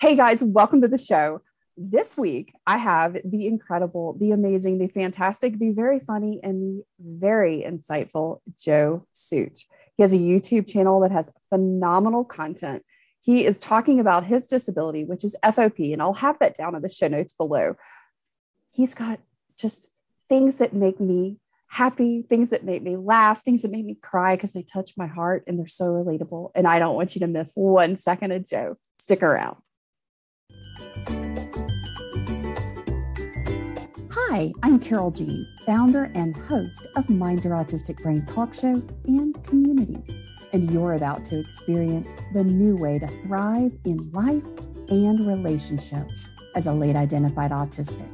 Hey guys, welcome to the show. This week, I have the incredible, the amazing, the fantastic, the very funny, and the very insightful Joe Sooch. He has a YouTube channel that has phenomenal content. He is talking about his disability, which is FOP, and I'll have that down in the show notes below. He's got just things that make me happy, things that make me laugh, things that make me cry because they touch my heart and they're so relatable. And I don't want you to miss one second of Joe. Stick around. Hi, I'm Carole Jean, founder and host of Mind Your Autistic Brain Talk Show and Community. And you're about to experience the new way to thrive in life and relationships as a late identified autistic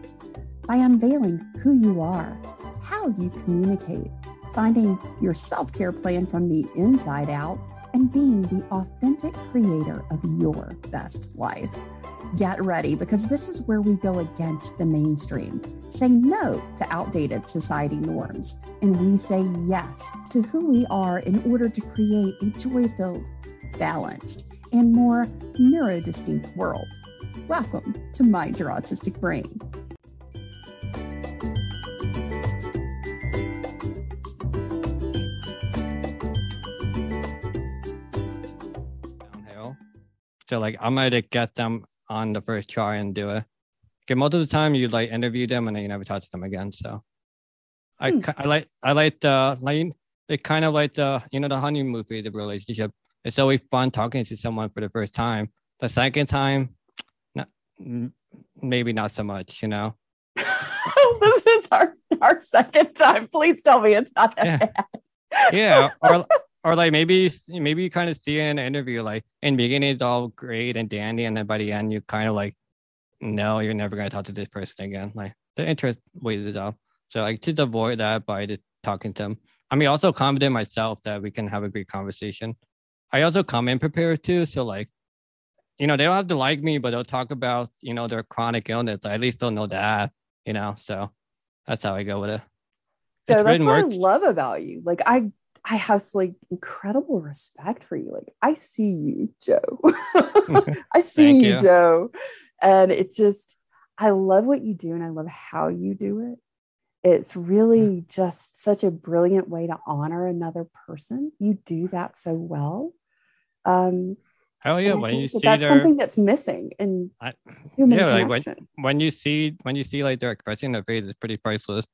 by unveiling who you are, how you communicate, finding your self care plan from the inside out, and being the authentic creator of your best life. Get ready because this is where we go against the mainstream, say no to outdated society norms, and we say yes to who we are in order to create a joy filled, balanced, and more neurodistinct world. Welcome to Mind Your Autistic Brain. So like I'm gonna get them on the first try and do it. Okay, most of the time you like interview them and then you never talk to them again. So I, Hmm. I like I like the like it kind of like the you know the honeymoon movie, the relationship. It's always fun talking to someone for the first time. The second time, not maybe not so much, you know. this is our, our second time. Please tell me it's not that Yeah. bad. Yeah, or or like maybe maybe you kind of see in an interview like in the beginning it's all great and dandy, and then by the end you kind of like, no, you're never gonna talk to this person again. Like the interest weighted up. So like to avoid that by just talking to them. I mean, also confident myself that we can have a great conversation. I also come in prepared too, so like, you know, they don't have to like me, but they'll talk about you know their chronic illness. At least they'll know that, you know. So that's how I go with it. So It's that's what I love about you. Like I I have like incredible respect for you. Like I see you, Joe. I see you, you. Joe. And it just I love what you do and I love how you do it. It's really just such a brilliant way to honor another person. You do that so well. Um, and yeah! When you that see that's their something that's missing in I- human yeah, like when- when you see when you see like their expression, their face is pretty priceless.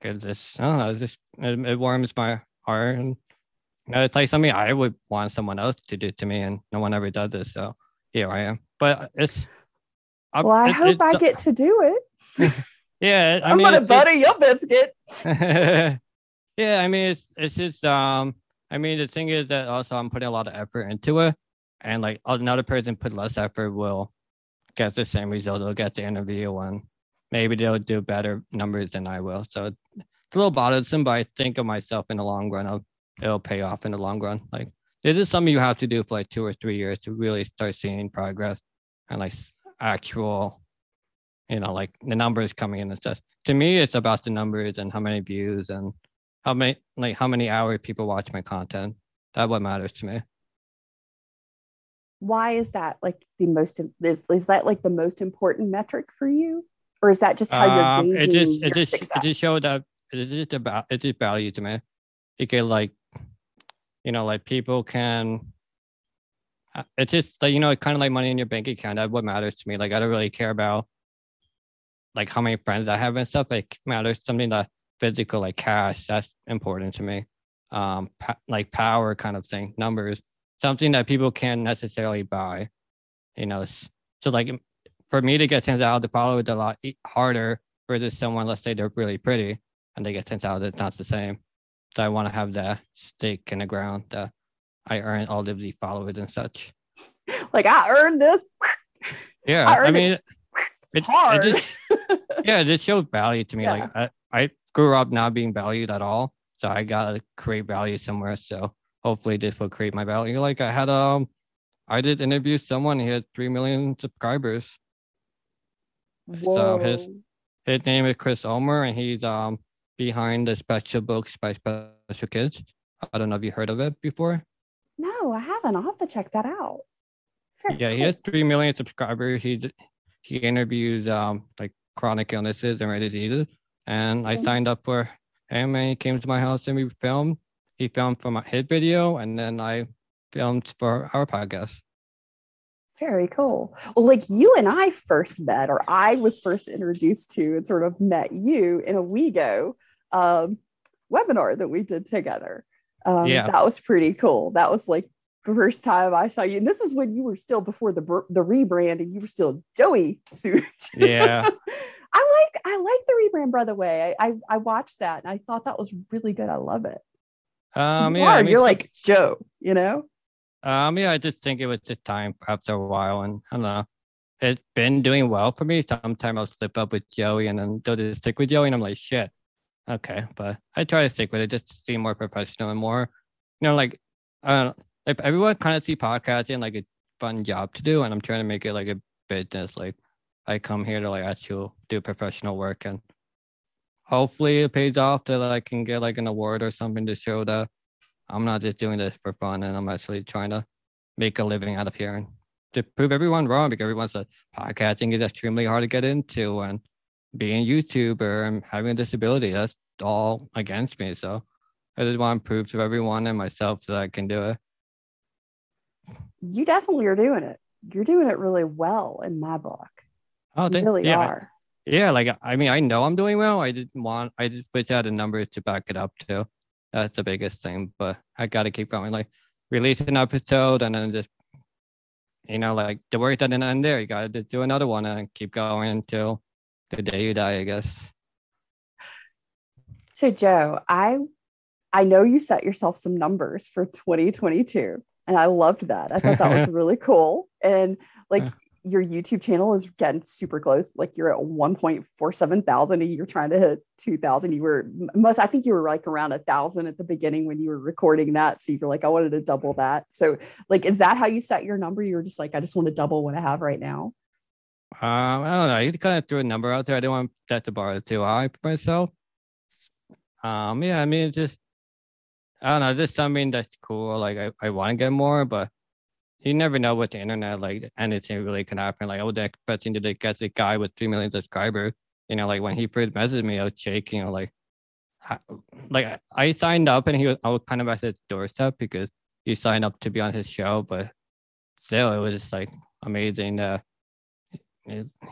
Cause it's I don't know, it's just it, it warms my heart, and you know, it's like something I would want someone else to do to me, and no one ever does this. So here I am. But it's I'm- well, I it's- hope it's- I get to do it. Yeah, I I'm mean, gonna just- butter your biscuit. yeah, I mean, it's it's just um, I mean, the thing is that also I'm putting a lot of effort into it, and like another person put less effort will get the same result. They'll get the interview, and maybe they'll do better numbers than I will. So it's a little bothersome, but I think of myself in the long run. Of it'll pay off in the long run. Like this is something you have to do for like two or three years to really start seeing progress and like actual, you know, like the numbers coming in and stuff to me it's about the numbers and how many views and how many like how many hours people watch my content that's what matters to me why is that like the most is, is that like the most important metric for you or is that just how Um, you're it gauging just your it just success it just showed that it just about it just value to me. Because like you know like people can uh, it's just like you know kind of like money in your bank account. That's what matters to me. Like i don't really care about like how many friends i have and stuff. Like matters something that physical like cash. That's important to me. Um pa- like power kind of thing numbers. Something that people can't necessarily buy you know so like for me to get 10,000 to follow it's a lot harder versus someone let's say they're really pretty and they get 10,000 it's not the same so i want to have that stake in the ground that i earn all of these followers and such like i earned this yeah I i, it mean it, it hard just- yeah, it shows value to me. Like I, I grew up not being valued at all. So I gotta create value somewhere. So hopefully this will create my value. Like I had um I did interview someone, he had three million subscribers. So his his name is Chris Ulmer and he's um behind the special books by special kids. I don't know if you heard of it before. no i haven't i'll have to check that out Fair yeah, he has three million subscribers. He he interviews um like chronic illnesses and rare diseases, and I signed up for him, and he came to my house and we filmed. He filmed for my his video, and then I filmed for our podcast. Very cool. Well, like you and I first met, or I was first introduced to and sort of met you in a WeGo um, webinar that we did together. Um, yeah. That was pretty cool. That was like the first time I saw you. And this is when you were still before the the rebrand and you were still Joey Sooch. Yeah. I like I like the rebrand by the way. I, I, I watched that and I thought that was really good. I love it. Um you yeah, are, I mean, you're like Joe, you know? Um yeah, I just think it was just time after a while and I don't know. It's been doing well for me. Sometimes I'll slip up with Joey and then go to stick with Joey and I'm like, shit. Okay. But I try to stick with it just to seem more professional and more, you know, like don't like everyone kind of see podcasting like a fun job to do, and I'm trying to make it like a business. Like I come here to like actually do professional work, and hopefully it pays off that I can get like an award or something to show that I'm not just doing this for fun, and I'm actually trying to make a living out of here and to prove everyone wrong because everyone says podcasting is extremely hard to get into and being a YouTuber and having a disability, that's all against me. So I just want to prove to everyone and myself that I can do it you definitely are doing it. You're doing it really well in my book. Oh, you really yeah, are. Yeah, like I mean, I know I'm doing well. I didn't want, I just wish I had the numbers to back it up too. That's the biggest thing, but I got to keep going. Like release an episode and then just, you know, like the work doesn't end there. You got to do another one and keep going until the day you die, I guess. So, Joe, I I know you set yourself some numbers for 2022 and I loved that. I thought that was really cool. And like your YouTube channel is getting super close. Like you're at 1.47 thousand and you're trying to hit 2000. You were must, I think you were like around a thousand at the beginning when you were recording that. So you're like, I wanted to double that. So like, is that how you set your number? You were just like, I just want to double what I have right now. Um, I don't know. You kind of threw a number out there. I didn't want that to bar too high for myself. Um, yeah, I mean, just I don't know. Just something that's cool. Like I, I want to get more, but you never know with the internet. Like anything really can happen. Like I was expecting to get a guy with three million subscribers. You know, like when he first messaged me, I was shaking. You know, like, like I signed up and he was I was kind of at his doorstep because he signed up to be on his show, but still, it was just like amazing. Uh,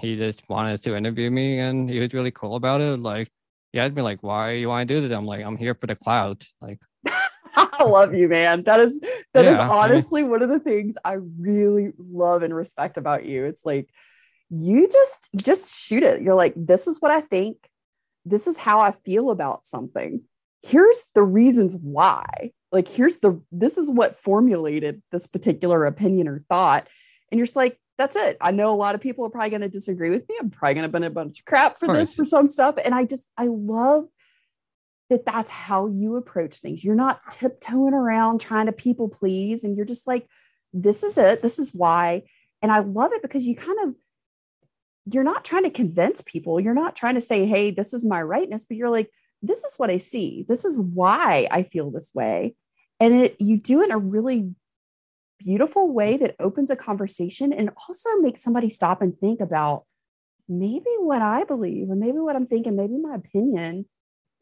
he just wanted to interview me, and he was really cool about it. Like he asked me like, "Why you want to do this?" I'm like, "I'm here for the cloud." Like I love you, man. That is that yeah, is honestly I mean, one of the things I really love and respect about you. It's like you just just shoot it. You're like, this is what I think. This is how I feel about something. Here's the reasons why. Like, here's the this is what formulated this particular opinion or thought. And you're just like, that's it. I know a lot of people are probably going to disagree with me. I'm probably going to been a bunch of crap for this for some stuff. And I just I love that that's how you approach things. You're not tiptoeing around trying to people please. And you're just like, this is it. This is why. And I love it because you kind of, you're not trying to convince people. You're not trying to say, hey, this is my rightness, but you're like, this is what I see. This is why I feel this way. And it, you do it in a really beautiful way that opens a conversation and also makes somebody stop and think about maybe what I believe, or maybe what I'm thinking, maybe my opinion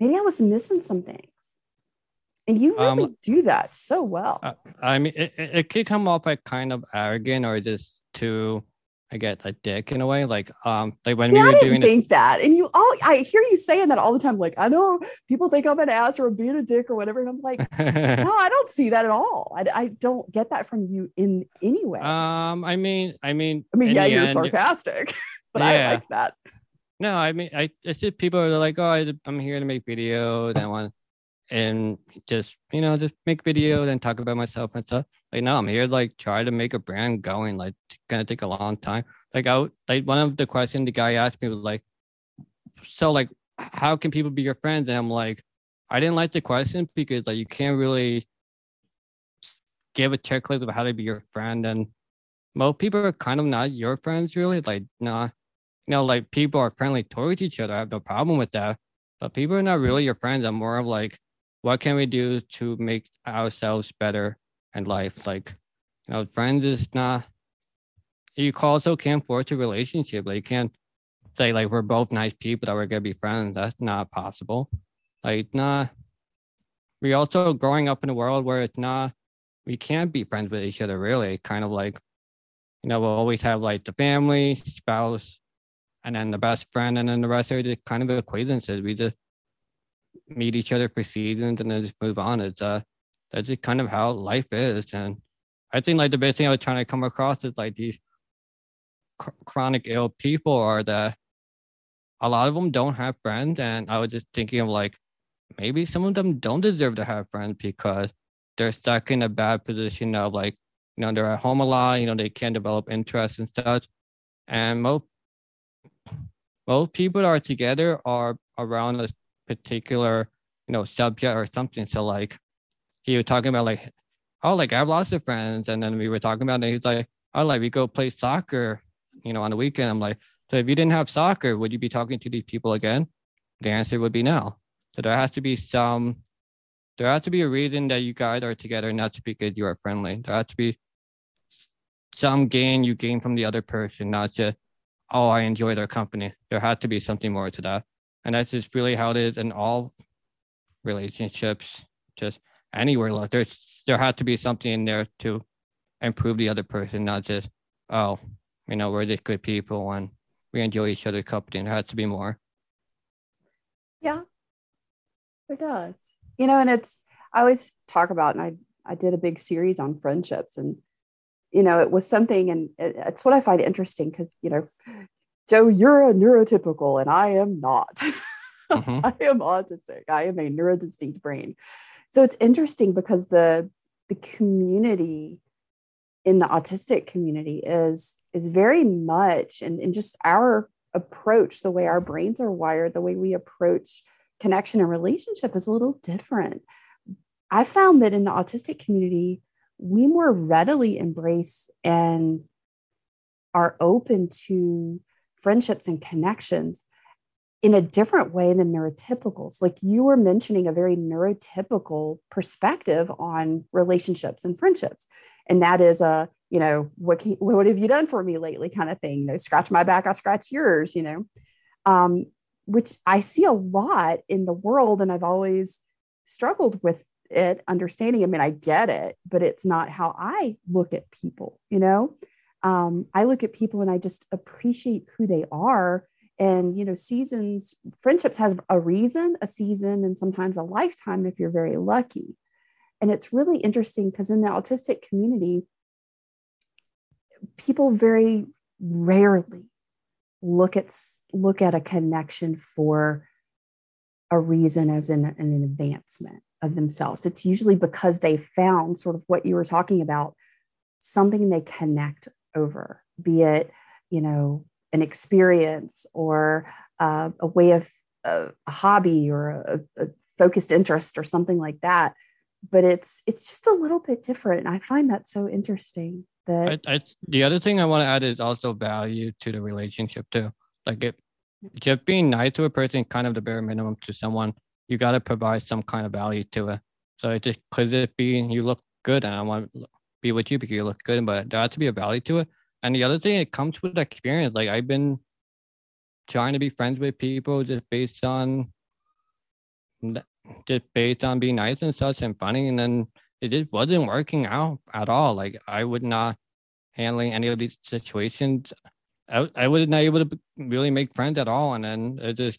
maybe I was missing some things. And you really um, do that so well. Uh, I mean, it, it could come off like kind of arrogant or just too, I get a dick in a way. Like, um, like when See, we were I didn't doing think it, that, and you all, I hear you saying that all the time. Like, I know people think I'm an ass or being a dick or whatever, and I'm like, no, I don't see that at all. I, I don't get that from you in any way. Um, I mean, I mean, I mean, yeah, you're end, sarcastic, but yeah. I like that. No, I mean, I it's just people are like, oh, I, am here to make videos. I want and just you know just make videos and talk about myself and stuff. Like, now I'm here like try to make a brand going. Like, it's gonna take a long time. Like, I like one of the questions the guy asked me was like, so like, how can people be your friends? And I'm like, I didn't like the question because like you can't really give a checklist of how to be your friend and most people are kind of not your friends really like nah you know, like people are friendly towards each other. I have no problem with that. But people are not really your friends. I'm more of like, what can we do to make ourselves better in life? Like, you know, friends is not you also can't force a relationship. Like you can't say like we're both nice people that we're gonna be friends. That's not possible. Like not. We also growing up in a world where it's not. We can't be friends with each other really. Kind of like, you know, we'll always have like the family, spouse, and then the best friend, and then the rest are just kind of acquaintances. We just meet each other for seasons and then just move on. It's uh, that's just kind of how life is. And I think like the best thing I was trying to come across is like these cr- chronic ill people are that a lot of them don't have friends. And I was just thinking of like, maybe some of them don't deserve to have friends because they're stuck in a bad position of like, you know, they're at home a lot, you know, they can't develop interests and such. And most most people are together are around a particular, you know, subject or something. So like he was talking about like, oh, like I have lots of friends. And then we were talking about it. He's like, oh, like we go play soccer, you know, on the weekend. I'm like, so if you didn't have soccer, would you be talking to these people again? The answer would be no. So there has to be some, there has to be a reason that you guys are together, not just because you are friendly. There has to be some gain you gain from the other person, not just, oh, I enjoy their company. There has to be something more to that. And that's just really how it is in all relationships, just anywhere. Like there's, there has to be something in there to improve the other person, not just, oh, you know, we're just good people and we enjoy each other's company. And it has to be more. Yeah, it does. You know, and it's, I always talk about, and I, I did a big series on friendships and, you know, it was something, and it, it's what I find interesting because, you know, Joe, you're a neurotypical and I am not. Mm-hmm. I am autistic. I am a neurodistinct brain. So it's interesting because the the community in the autistic community is is very much and, and just our approach, the way our brains are wired, the way we approach connection and relationship is a little different. I found that in the autistic community, we more readily embrace and are open to friendships and connections in a different way than neurotypicals. Like you were mentioning a very neurotypical perspective on relationships and friendships. And that is a, you know, what, can, what have you done for me lately kind of thing, you know, scratch my back, I scratch yours, you know, um, which I see a lot in the world. And I've always struggled with it, understanding. I mean, I get it, but it's not how I look at people, you know? Um, I look at people and I just appreciate who they are. And, you know, seasons, friendships has a reason, a season, and sometimes a lifetime if you're very lucky. And it's really interesting because in the autistic community, people very rarely look at look at a connection for a reason as in an advancement of themselves. It's usually because they found sort of what you were talking about, something they connect over, be it, you know, an experience or uh, a way of uh, a hobby or a, a focused interest or something like that. But it's it's just a little bit different. And I find that so interesting. That I, I, the other thing I want to add is also value to the relationship too. Like it, just being nice to a person, kind of the bare minimum to someone. You got to provide some kind of value to it. So it just could it be you look good and I want be with you because you look good, but there has to be a value to it. And the other thing, it comes with experience. Like I've been trying to be friends with people just based on just based on being nice and such and funny, and then it just wasn't working out at all. Like I would not handling any of these situations. I, I was not able to really make friends at all, and then it just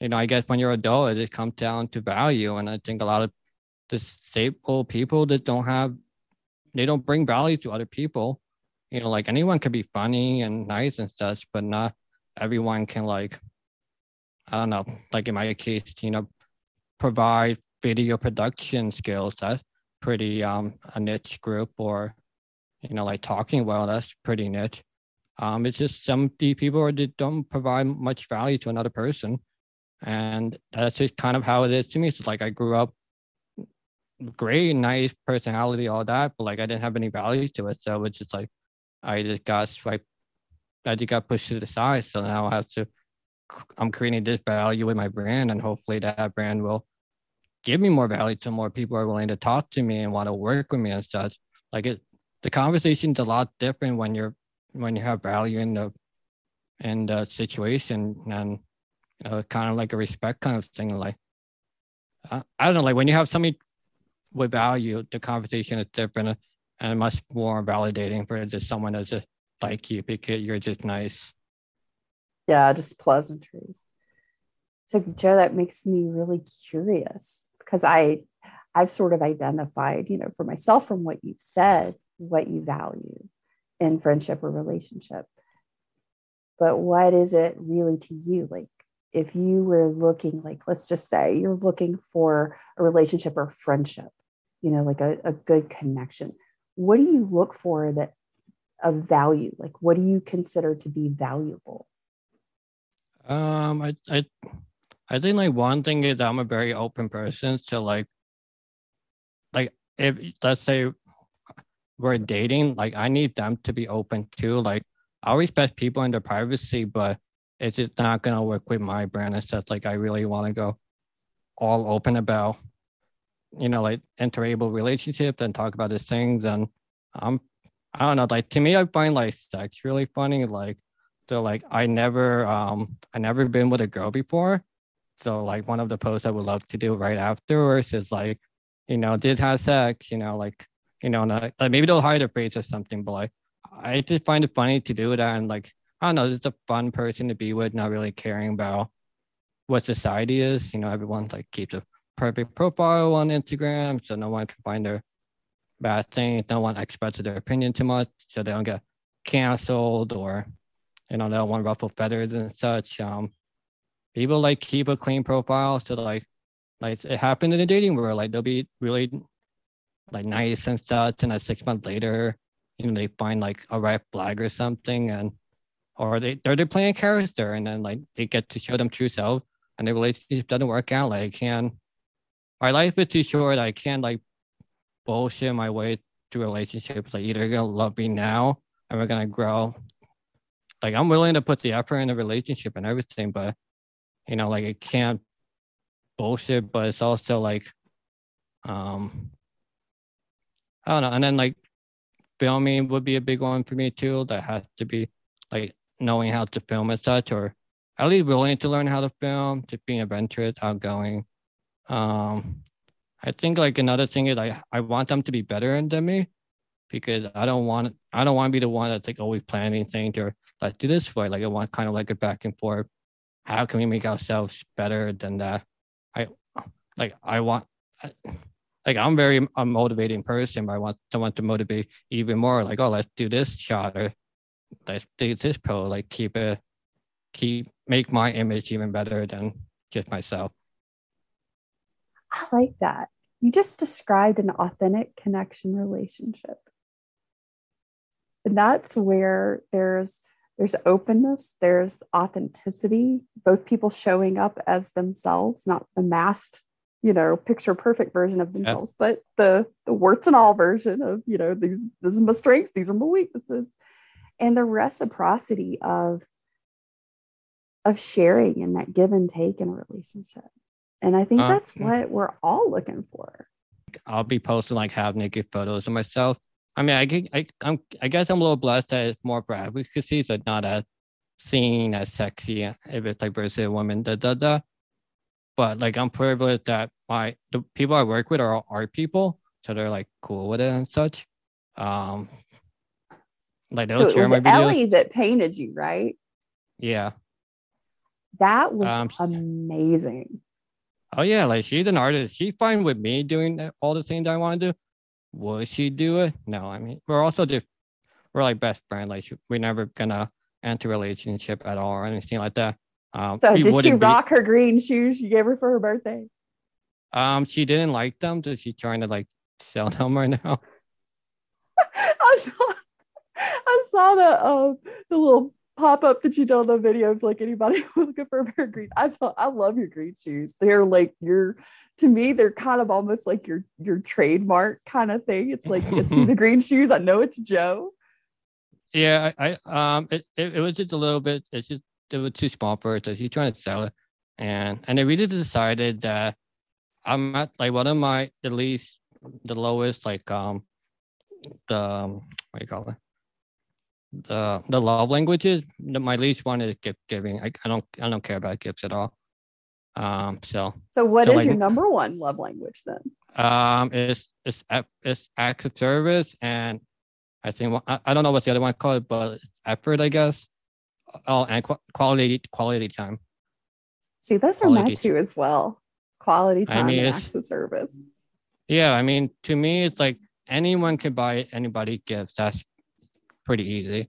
you know, I guess when you're adult, it just comes down to value. And I think a lot of disabled people that don't have they don't bring value to other people. You know, like anyone can be funny and nice and such, but not everyone can like, I don't know, like in my case, you know, provide video production skills. That's pretty um a niche group or you know, like talking well, that's pretty niche. Um, it's just some people that don't provide much value to another person. And that's just kind of how it is to me. It's like I grew up great, nice personality, all that, but like I didn't have any value to it. So it's just like I just got swiped, I just got pushed to the side. So now I have to, I'm creating this value with my brand, and hopefully that brand will give me more value so more people are willing to talk to me and want to work with me and such. Like it, the conversation's a lot different when you're when you have value in the in the situation and you know kind of like a respect kind of thing like I, I don't know like when you have somebody with value the conversation is different and much more validating for just someone that's just like you because you're just nice. Yeah just pleasantries. So joe that makes me really curious because i i've sort of identified you know for myself from what you've said what you value in friendship or relationship. But what is it really to you? Like if you were looking like let's just say you're looking for a relationship or friendship you know like a, a good connection. What do you look for that of value? Like what do you consider to be valuable? Um i i i think like one thing is i'm a very open person so like like if let's say we're dating like i need them to be open too. Like i respect people and their privacy but it's just not gonna work with my brand it's just like i really want to go all open about you know like interabled relationships and talk about these things and i'm I don't know. Like to me, I find like sex really funny. Like so, like I never, um, I never been with a girl before. So like one of the posts I would love to do right afterwards is like, you know, did have sex. You know, like you know, like, like maybe they'll hide a face or something. But like, I just find it funny to do that and like I don't know, just a fun person to be with, not really caring about what society is. You know, everyone like keeps a perfect profile on Instagram, so no one can find their bad things. No one expresses their opinion too much, so they don't get canceled or you know they don't want ruffle feathers and such. Um, people like keep a clean profile, so like like it happened in the dating world. Like they'll be really like nice and such, and then six months later, you know they find like a red flag or something, and or they they're, they're playing character, and then like they get to show them true self, and the relationship doesn't work out. Like I can, my life is too short. I can't like bullshit my way to relationships. Like either gonna love me now and we're gonna grow. Like I'm willing to put the effort in a relationship and everything, but you know, like it can't bullshit, but it's also like um I don't know. And then like filming would be a big one for me too. That has to be like knowing how to film and such, or at least willing to learn how to film, just being adventurous, outgoing. Um, I think like another thing is I, I want them to be better than me because I don't want I don't want to be the one that's like always planning things or let's do this way. Like I want kind of like a back and forth. How can we make ourselves better than that? I like I want like I'm very a motivating person, but I want someone to motivate even more. Like, oh, let's do this shot or let's do this pose. Like keep it keep make my image even better than just myself. I like that. You just described an authentic connection relationship. And that's where there's there's openness there's authenticity both people showing up as themselves not the masked you know picture perfect version of themselves but the the warts and all version of you know these this is my strengths these are my weaknesses. And the reciprocity of of sharing and that give and take in a relationship and I think uh, that's what we're all looking for. I'll be posting like half naked photos of myself. I mean, I, I, I'm, I guess I'm a little blessed that it's more for advocacy, so not as seen as sexy if it's like versus a woman, da da da. But like, I'm privileged that my the people I work with are all art people, so they're like cool with it and such. Um, like they'll so it was my videos. Ellie that painted you, right? Yeah. That was um, amazing. Oh yeah, like she's an artist. She's fine with me doing all the things I want to do. Would she do it? No, I mean we're also just we're like best friends. Like we're never gonna enter relationship at all or anything like that. Um, so did she rock be, her green shoes you gave her for her birthday? Um, she didn't like them, so she's trying to like sell them right now. I saw, I saw the um the little pop up that you do in the videos like anybody looking for a pair of green i thought i love your green shoes. They're like your to me they're kind of almost like your your trademark kind of thing. It's like you see the green shoes. I know it's joe. Yeah i, I um it, it, it, was just a little bit it's just it was too small for it so she's trying to sell it. And and I really decided that i'm at like one of my the least the lowest like um the um, what do you call it the the love languages. My least one is gift giving. I, I don't I don't care about gifts at all. Um, so So what So, is like- your number one love language then? um, it's it's it's acts of service and I think I, I don't know what the other one called, but it's effort, I guess. Oh, and qu- quality quality time. See, those are my Quality. two as well. Quality I time mean, and acts of service. Yeah, I mean, to me, it's like anyone can buy anybody gifts. That's pretty easy.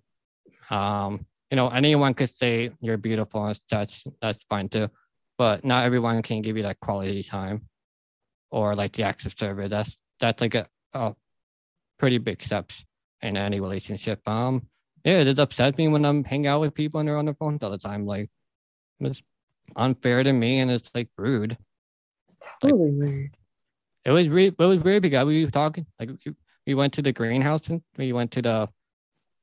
Um, you know, anyone could say you're beautiful and such. That's fine too. But not everyone can give you that quality time or like the acts of service. That's that's like a, a pretty big steps in any relationship. Um, yeah, it upsets me when I'm hanging out with people and they're on their phones all the time. Like, it's unfair to me and it's like rude Totally rude. it was re- it was very big. We were talking like we went to the greenhouse and we went to the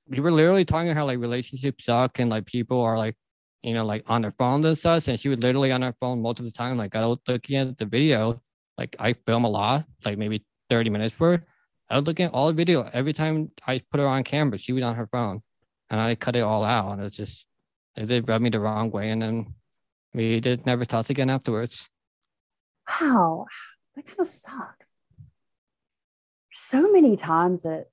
we were literally talking about how like relationships suck and like people are like you know like on their phones and such and she was literally on her phone most of the time like I was looking at the video like I film a lot like maybe 30 minutes worth I was looking at all the video every time I put her on camera she was on her phone and I cut it all out and it's just it did rub me the wrong way and then we did never talk again afterwards Wow, that kind of sucks. So many times that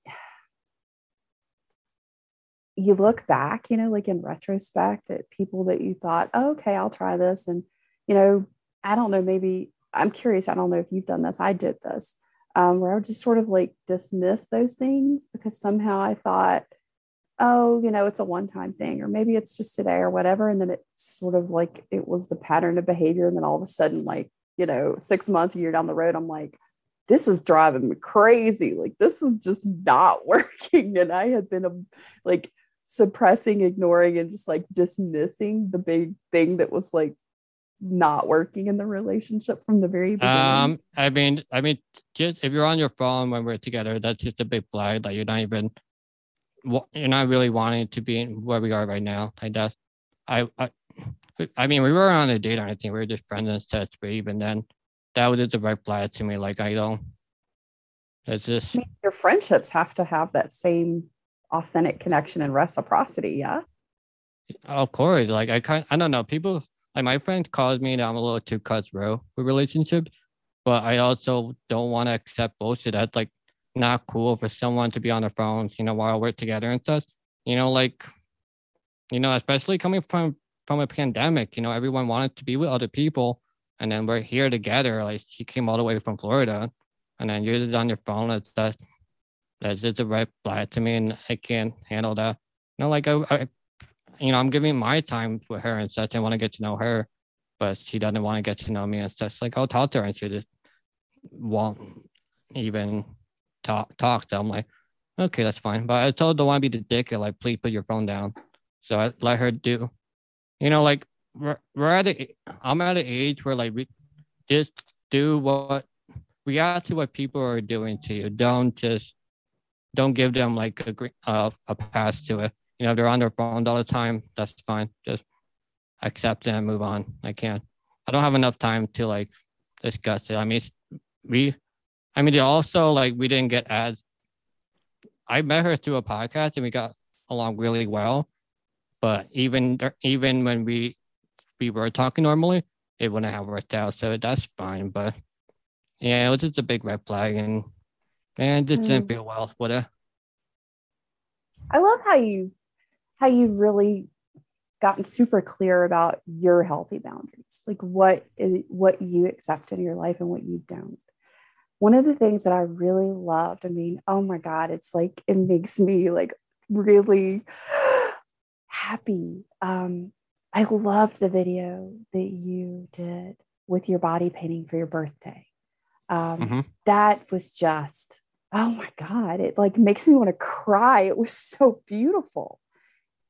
you look back, you know, like in retrospect at people that you thought, oh, okay, I'll try this. And, you know, I don't know, maybe I'm curious. I don't know if you've done this. I did this um, where I would just sort of like dismiss those things because somehow I thought, oh, you know, it's a one time thing, or maybe it's just today or whatever. And then it's sort of like it was the pattern of behavior. And then all of a sudden, like, you know, six months, a year down the road, I'm like, this is driving me crazy. Like, this is just not working. And I had been um, like suppressing, ignoring, and just like dismissing the big thing that was like not working in the relationship from the very beginning. Um, I mean, I mean, just if you're on your phone when we're together, that's just a big flag. Like you're not even, you're not really wanting to be where we are right now. Like that, I, I, I mean, we were on a date or anything. We were just friends and such. But even then, that was just a red flag to me. Like I don't. It's just I mean, your friendships have to have that same authentic connection and reciprocity. Yeah. Of course, like I kind, I don't know. People like my friend calls me that I'm a little too cutthroat with relationships, but I also don't want to accept bullshit. That's like not cool for someone to be on their phones, you know, while we're together and stuff. You know, like, you know, especially coming from from a pandemic, you know, everyone wanted to be with other people, and then we're here together. Like she came all the way from Florida, and then you're just on your phone. That's that. That's just a red flag to me, and I can't handle that. You know, like I, I you know, I'm giving my time with her and such. I want to get to know her, but she doesn't want to get to know me and such. Like I'll talk to her and she just won't even talk talk. So I'm like, okay, that's fine. But I told her don't want to be the dick and like, please put your phone down. So I let her do, you know, like we're, we're at a, I'm at an age where like we just do what react to what people are doing to you. Don't just don't give them like a uh, a pass to it you know, they're on their phone all the time, that's fine. Just accept it and move on. I can't. I don't have enough time to like discuss it. I mean, we, I mean, they also like we didn't get as. I met her through a podcast and we got along really well, but even even when we we were talking normally, it wouldn't have worked out. So that's fine. But yeah, it was just a big red flag and and it just didn't feel well with it. I love how you how you've really gotten super clear about your healthy boundaries, like what is what you accept in your life and what you don't. One of the things that I really loved, I mean, oh my God, it's like it makes me like really happy. Um, I loved the video that you did with your body painting for your birthday. Um, Mhm. That was just, oh my God, it like makes me want to cry. It was so beautiful.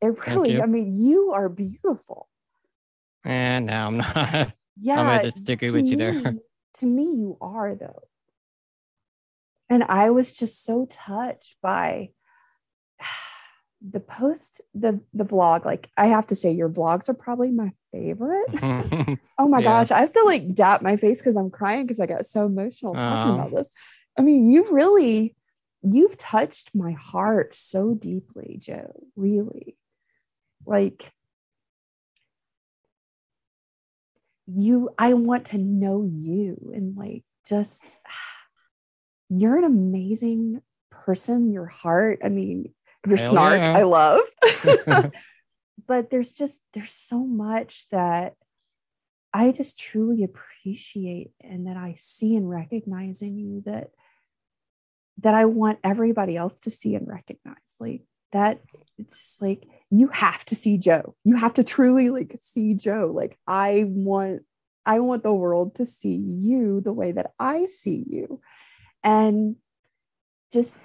It really. I mean, you are beautiful. Eh, and now I'm not. Yeah. just disagree to with you there. me- To me, you are though. And I was just so touched by the post, the the vlog. Like I have to say, your vlogs are probably my favorite. Oh my Yeah. gosh, I have to like dap my face because I'm crying because I got so emotional talking about this. I mean, you really you've touched my heart so deeply, Joe, really. Like, you, I want to know you and like just, you're an amazing person, your heart. I mean, your Hell snark, yeah. I love. but there's just, there's so much that I just truly appreciate and that I see and recognize in you that that I want everybody else to see and recognize. Like that it's just like you have to see Joe. You have to truly like see Joe. Like I want I want the world to see you the way that I see you. And just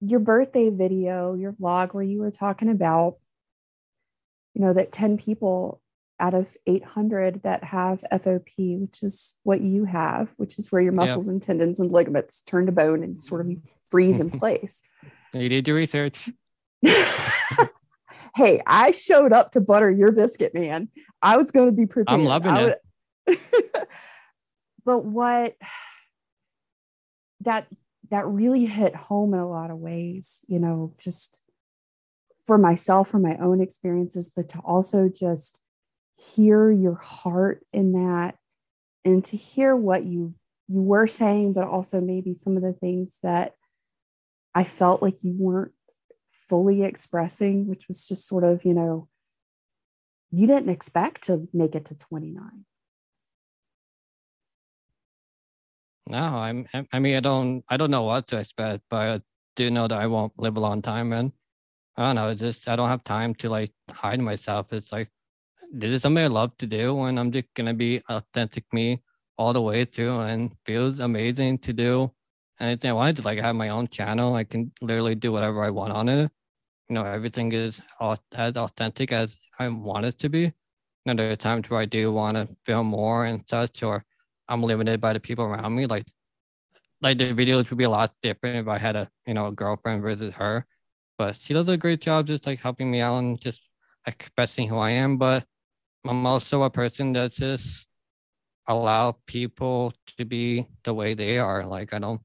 your birthday video, your vlog where you were talking about you know that 10 people out of 800 that have FOP, which is what you have, which is where your muscles yep. and tendons and ligaments turn to bone and sort of freeze in place. You did your research. hey, I showed up to butter your biscuit, man. I was going to be prepared. I'm loving it. but what that that really hit home in a lot of ways, you know, just for myself, for my own experiences, but to also just hear your heart in that and to hear what you you were saying but also maybe some of the things that i felt like you weren't fully expressing which was just sort of you know you didn't expect to make it to 29 no i'm i mean i don't i don't know what to expect but i do know that i won't live a long time and i don't know just i don't have time to like hide myself. It's like this is something I love to do, and I'm just gonna be authentic me all the way through, and feels amazing to do anything I wanted to. Like, I have my own channel, I can literally do whatever I want on it. You know, everything is as authentic as I want it to be. You know, there are times where I do want to film more and such, or I'm limited by the people around me. Like, like the videos would be a lot different if I had a you know a girlfriend versus her. But she does a great job just like helping me out and just expressing who I am. But I'm also a person that just allow people to be the way they are. Like I don't,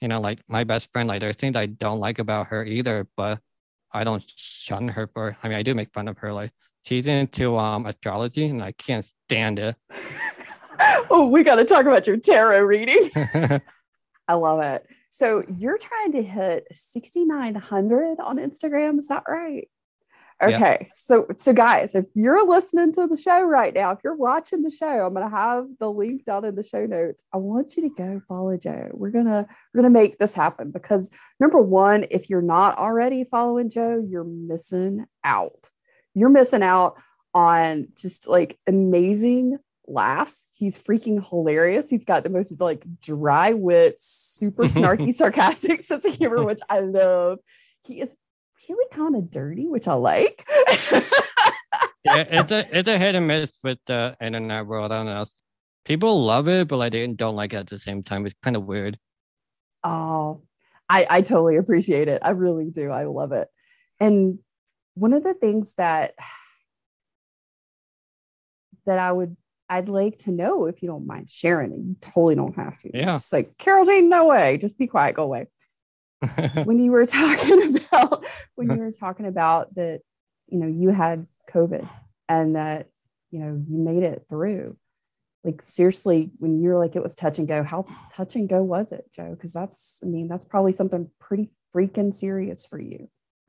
you know, like my best friend, like there's things I don't like about her either, but I don't shun her for. I mean, I do make fun of her. Like she's into um astrology, and I can't stand it. oh, we got to talk about your tarot reading. I love it. So you're trying to hit 6,900 on Instagram. Is that right? Okay. Yep. So so guys, if you're listening to the show right now, if you're watching the show, I'm gonna have the link down in the show notes. I want you to go follow Joe. We're gonna we're gonna make this happen because number one, if you're not already following Joe, you're missing out. You're missing out on just like amazing laughs. He's freaking hilarious. He's got the most like dry wit, super snarky, sarcastic sense of humor, which I love. He is really kind of dirty, which I like. yeah, it's a it's a hit and miss with the internet world. I don't know. People love it, but like they don't like it at the same time. It's kind of weird. Oh, I I totally appreciate it. I really do. I love it. And one of the things that that I would I'd like to know if you don't mind sharing, and you totally don't have to. Yeah. It's like Carol Jane, no way. Just be quiet, go away. when you were talking about when you were talking about that, you know, you had COVID and that, you know, you made it through. Like seriously, when you're like it was touch and go, how touch and go was it, Joe? Because that's, I mean, that's probably something pretty freaking serious for you.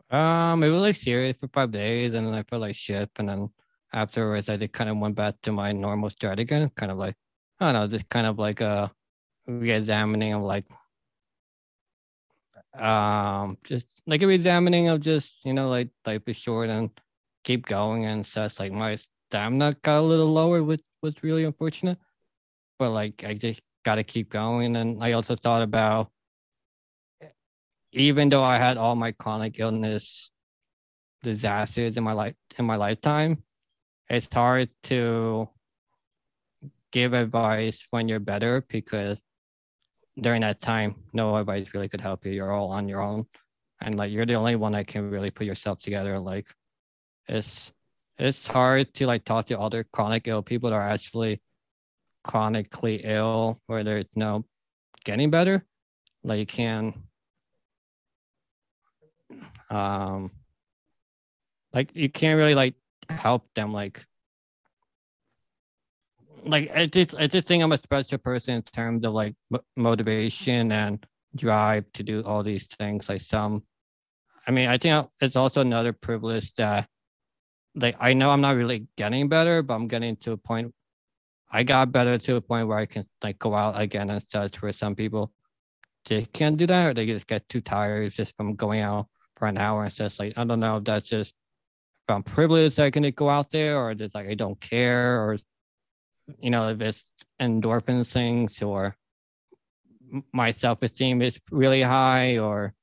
Um, it was like serious for five days, and then I felt like shit, and then afterwards I just kind of went back to my normal start again, kind of like I don't know, just kind of like a re-examining of like um just like a re examining of just you know like life is short and keep going and such like my stamina got a little lower which was really unfortunate. But like i just got to keep going. And i also thought about even though i had all my chronic illness disasters in my life in my lifetime it's hard to give advice when you're better because during that time, nobody really could help you. You're all on your own, and like you're the only one that can really put yourself together. Like, it's it's hard to like talk to other chronic ill people that are actually chronically ill, where they're you getting better. Like you can, um, like you can't really like help them like like I just I just think I'm a special person in terms of like motivation and drive to do all these things. Like some, I mean, I think it's also another privilege that like I know I'm not really getting better, but I'm getting to a point. I got better to a point where I can like go out again and such. Where some people they can't do that, or they just get too tired just from going out for an hour. It's just like I don't know if that's just from privilege that I can go out there, or just like I don't care, or you know, if it's endorphin things or my self esteem is really high or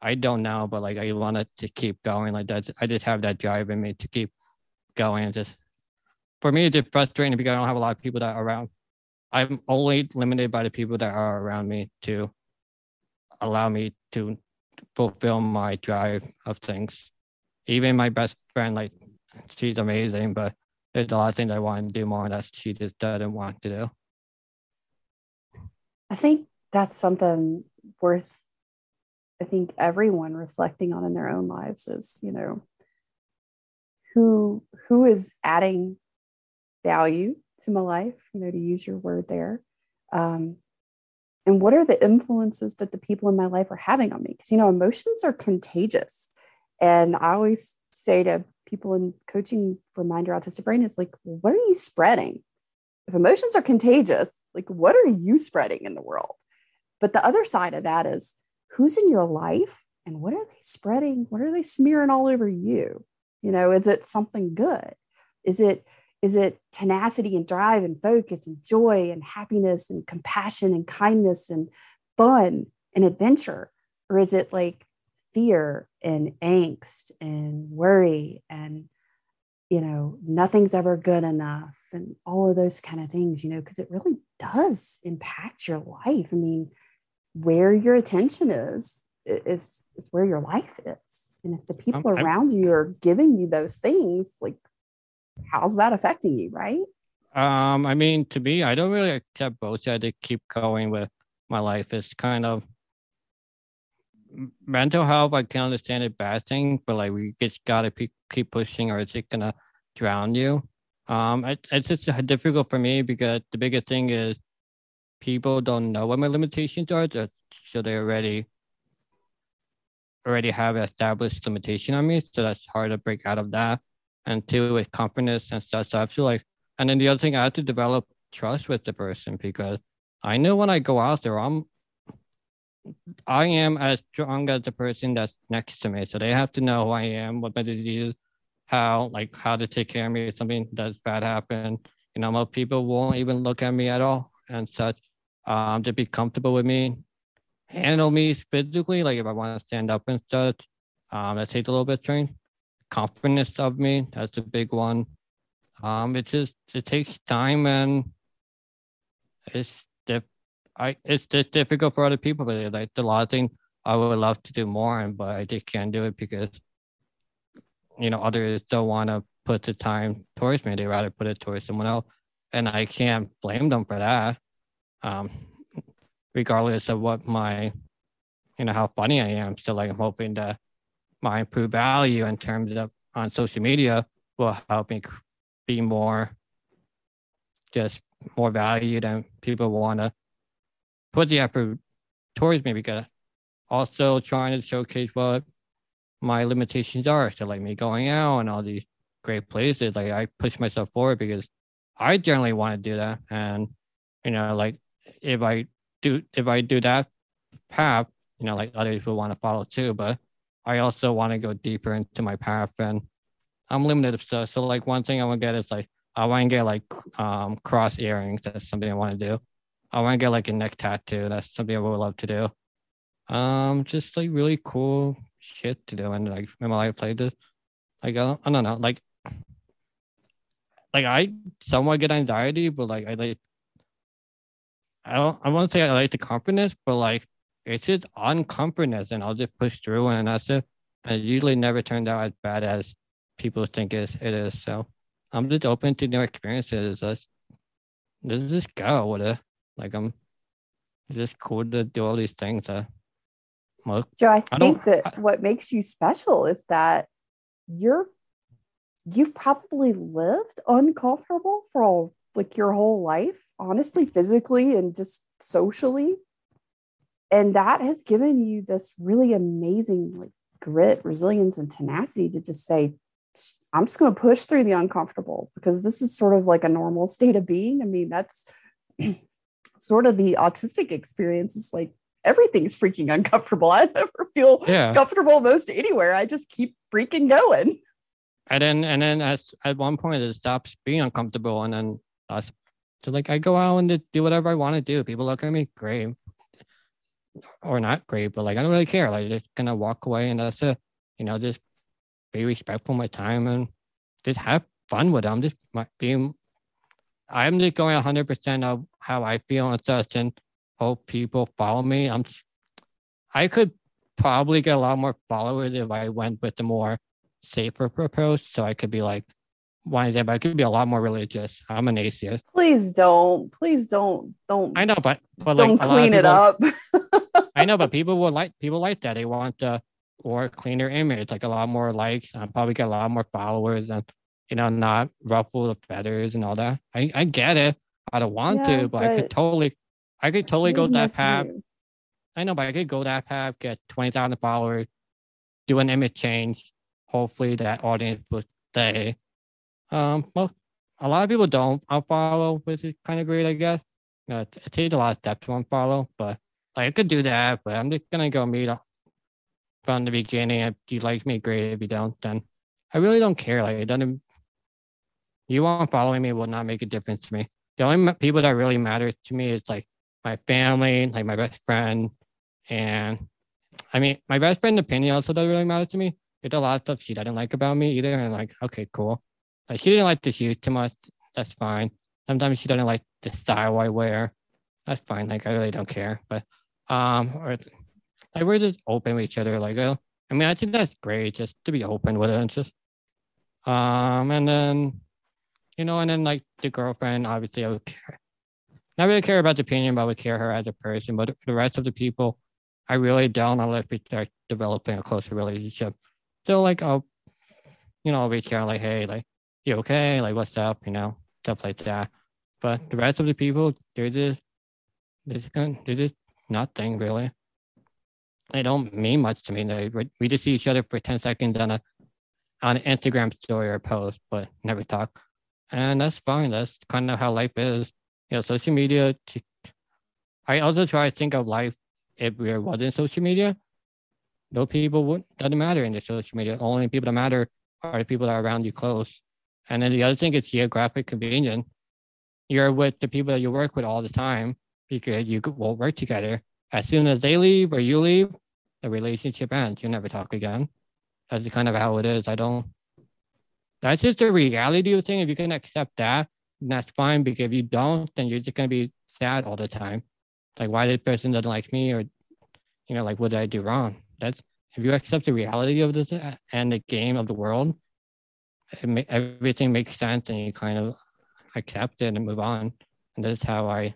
I don't know, but like I wanted to keep going. Like that, I just have that drive in me to keep going. just for me, it's just frustrating because I don't have a lot of people that are around. I'm only limited by the people that are around me to allow me to fulfill my drive of things. Even my best friend, like she's amazing, but there's a lot of things I want to do more that she just doesn't want to do. I think that's something worth, I think, everyone reflecting on in their own lives is, you know, who who is adding value to my life, you know, to use your word there. Um, and what are the influences that the people in my life are having on me? Because, you know, emotions are contagious. And I always say to people in coaching for Mind Your Autistic Brain is like, what are you spreading? If emotions are contagious, like what are you spreading in the world? But the other side of that is who's in your life and what are they spreading? What are they smearing all over you? You know, is it something good? Is it is it tenacity and drive and focus and joy and happiness and compassion and kindness and fun and adventure? Or is it like fear and angst and worry and you know nothing's ever good enough and all of those kind of things you know because it really does impact your life. I mean where your attention is is is where your life is. And if the people um, around you are giving you those things like how's that affecting you right? Um i mean to me i don't really accept both. I to keep going with my life. It's kind of mental health, I can understand it bad thing, but like we just gotta pe- keep pushing, or it's gonna drown you. Um, it, it's just difficult for me because the biggest thing is people don't know what my limitations are, so they already already have established limitation on me, so that's hard to break out of that. And two, with confidence and stuff. So I feel like, and then the other thing, I have to develop trust with the person because I know when I go out there, I'm I am as strong as the person that's next to me. So they have to know who I am, what my disease, how like how to take care of me if something does bad happen. You know, most people won't even look at me at all and such. Um, to be comfortable with me, handle me physically, like if I want to stand up and such. Um, that takes a little bit of training. Confidence of me, that's a big one. Um, it just it takes time and it's I it's just difficult for other people. But like a lot of things I would love to do more, and but I just can't do it because you know others don't want to put the time towards me. They rather put it towards someone else, and I can't blame them for that. Um, regardless of what my you know how funny I am, still like I'm hoping that my improved value in terms of on social media will help me be more just more valued and people want to put the effort towards me because also trying to showcase what my limitations are. So like me going out and all these great places, like I push myself forward because I generally want to do that. And, you know, like if I do, if I do that path, you know, like others will want to follow too, but I also want to go deeper into my path and I'm limited stuff. So like one thing I want to get is like, I want to get like um, cross earrings. That's something I want to do. I want to get like a neck tattoo. That's something I would love to do. Um, just like really cool shit to do, and like in my life, like this, like I don't, I don't know, like, like I somewhat get anxiety, but like I like, I don't, I want to say I like the confidence, but like it's just uncomfortness, and I'll just push through, and that's it. And it usually never turns out as bad as people think it, it is. So I'm just open to new experiences. Let's, let's just go with it. Like I'm just cool to do all these things. Well, Joe, I I think that what makes you special is that you're you've probably lived uncomfortable for all, like your whole life, honestly, physically and just socially. And that has given you this really amazing like grit, resilience, and tenacity to just say, I'm just going to push through the uncomfortable because this is sort of like a normal state of being. I mean, that's sort of the autistic experience. Is like everything's freaking uncomfortable. I never feel yeah. comfortable most anywhere. I just keep freaking going. And then and then at at one point it stops being uncomfortable, and then us so like I go out and do whatever I want to do. People look at me great or not great, but like I don't really care. Like just gonna walk away and that's it. You know, just be respectful of my time and just have fun with them. Just my, being I'm just going hundred percent of how I feel and such and hope people follow me. I'm I could probably get a lot more followers if I went with the more safer approach. So I could be like one of them, but I could be a lot more religious. I'm an atheist. Please don't. Please don't. Don't. I know, but but don't like a lot of clean it up. I know, but people will like people like that. They want the or cleaner image, like a lot more likes. I probably get a lot more followers and you know, not ruffle the feathers and all that. I, I get it. I don't want Yeah, to, but, I could totally I could totally go that path. you. I know, but I could go that path, get twenty thousand followers, do an image change. Hopefully that audience will stay. Um well a lot of people don't unfollow, which is kind of great, I guess. Uh, it, it takes a lot of steps to unfollow, but like I could do that, but I'm just gonna go meet up from the beginning. If you like me, great. If you don't, then I really don't care. Like it doesn't. You on following me will not make a difference to me. The only people that really matter to me is like my family, like my best friend, and I mean my best friend's opinion also doesn't really matter to me. There's a lot of stuff she doesn't like about me either, and like, okay, cool. Like she didn't like the shoes too much. That's fine. Sometimes she doesn't like the style I wear. That's fine. Like I really don't care. But um, or like we're just open with each other. Like, oh, I mean, I think that's great, just to be open with it and just um, and then you know, and then like the girlfriend, obviously, I would care. Not really care about the opinion, but I would care her as a person. But the rest of the people, I really don't unless we start developing a closer relationship. So like, I'll, you know, I'll reach out like, hey, like, you okay? Like, what's up? You know, stuff like that. But the rest of the people, they're just, they're just, gonna, they're just nothing really. They don't mean much to me. They, we just see each other for 10 seconds on a on an Instagram story or post, but never talk. And that's fine. That's kind of how life is. You know, social media. I also try to think of life if there wasn't social media. No people would doesn't matter in the social media. Only people that matter are the people that are around you close. And then the other thing is geographic convenience. You're with the people that you work with all the time because you will work together. As soon as they leave or you leave, the relationship ends. You never talk again. That's kind of how it is. I don't. That's just the reality of thing. If you can accept that, that's fine. Because if you don't, then you're just gonna be sad all the time. Like, why this person doesn't like me, or you know, like, what did I do wrong? That's if you accept the reality of this uh, and the game of the world, everything makes sense, and you kind of accept it and move on. And that's how I.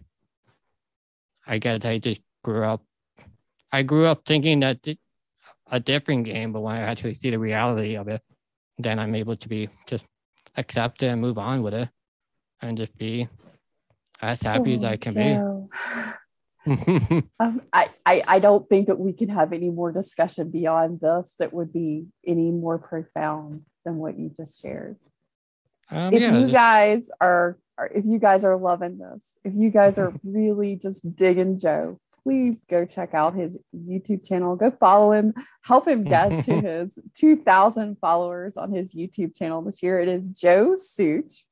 I guess I just grew up. I grew up thinking that a different game, but when I actually see the reality of it, then I'm able to be just accept it and move on with it, and just be as happy as I can Joe. be. Um, I, I, I don't think that we can have any more discussion beyond this that would be any more profound than what you just shared. um, if yeah, you guys are, are if you guys are loving this, if you guys are really just digging Joe, please go check out his YouTube channel. Go follow him, help him get to his 2,000 followers on his YouTube channel this year. It is Joe Sooch.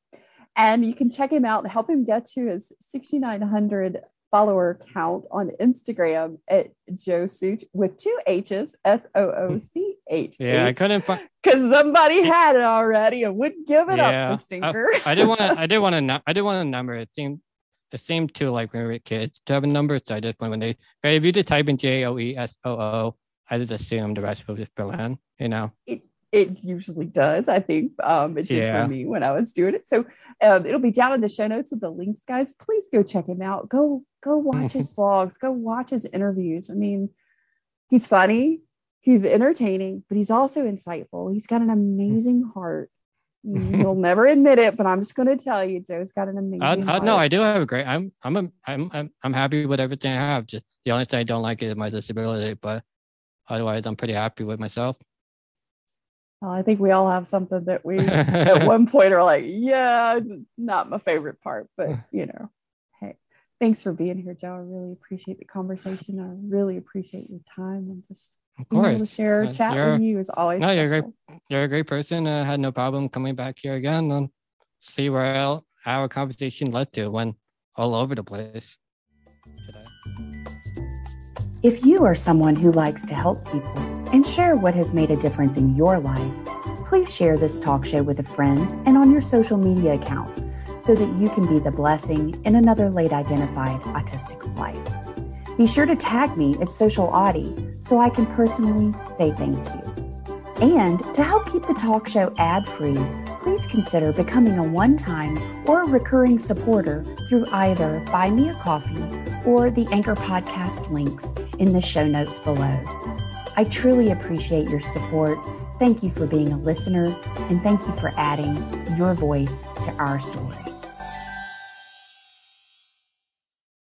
And you can check him out and help him get to his 6,900 follower count on Instagram at Joe Sooch with two H's, S O O C H. yeah, I couldn't find. because somebody had it already and wouldn't give it Yeah, up, the stinker. I didn't want to. I didn't want to. I didn't want a number. It seemed. It seemed to like when we were kids to have a number. So I just went when they. If you just type in J O E S O O, I just assume the rest will just fill in. You know. it usually does. I think um, it did Yeah. for me when I was doing it. So um, it'll be down in the show notes of the links, guys. Please go check him out. Go go watch his vlogs. Go watch his interviews. I mean, he's funny, he's entertaining, but he's also insightful. He's got an amazing heart. You'll never admit it, but I'm just going to tell you, Joe's got an amazing. I, I, no, I do have a great. I'm I'm a, I'm I'm I'm happy with everything I have. Just the only thing I don't like is my disability, but otherwise, I'm pretty happy with myself. Well, I think we all have something that we at one point are like, yeah, not my favorite part, but you know, hey, thanks for being here, Joe. I really appreciate the conversation. I really appreciate your time and just of course. being able to share Uh, chat you're- with you is always. No, you're a great. You're a great person. I had no problem coming back here again and see where el- our conversation led to. Went all over the place. today. If you are someone who likes to help people and share what has made a difference in your life, please share this talk show with a friend and on your social media accounts so that you can be the blessing in another late identified autistic's life. Be sure to tag me at Social Autie so I can personally say thank you. And to help keep the talk show ad free, please consider becoming a one time or recurring supporter through either Buy Me a Coffee or the Anchor Podcast links in the show notes below. I truly appreciate your support. Thank you for being a listener, and thank you for adding your voice to our story.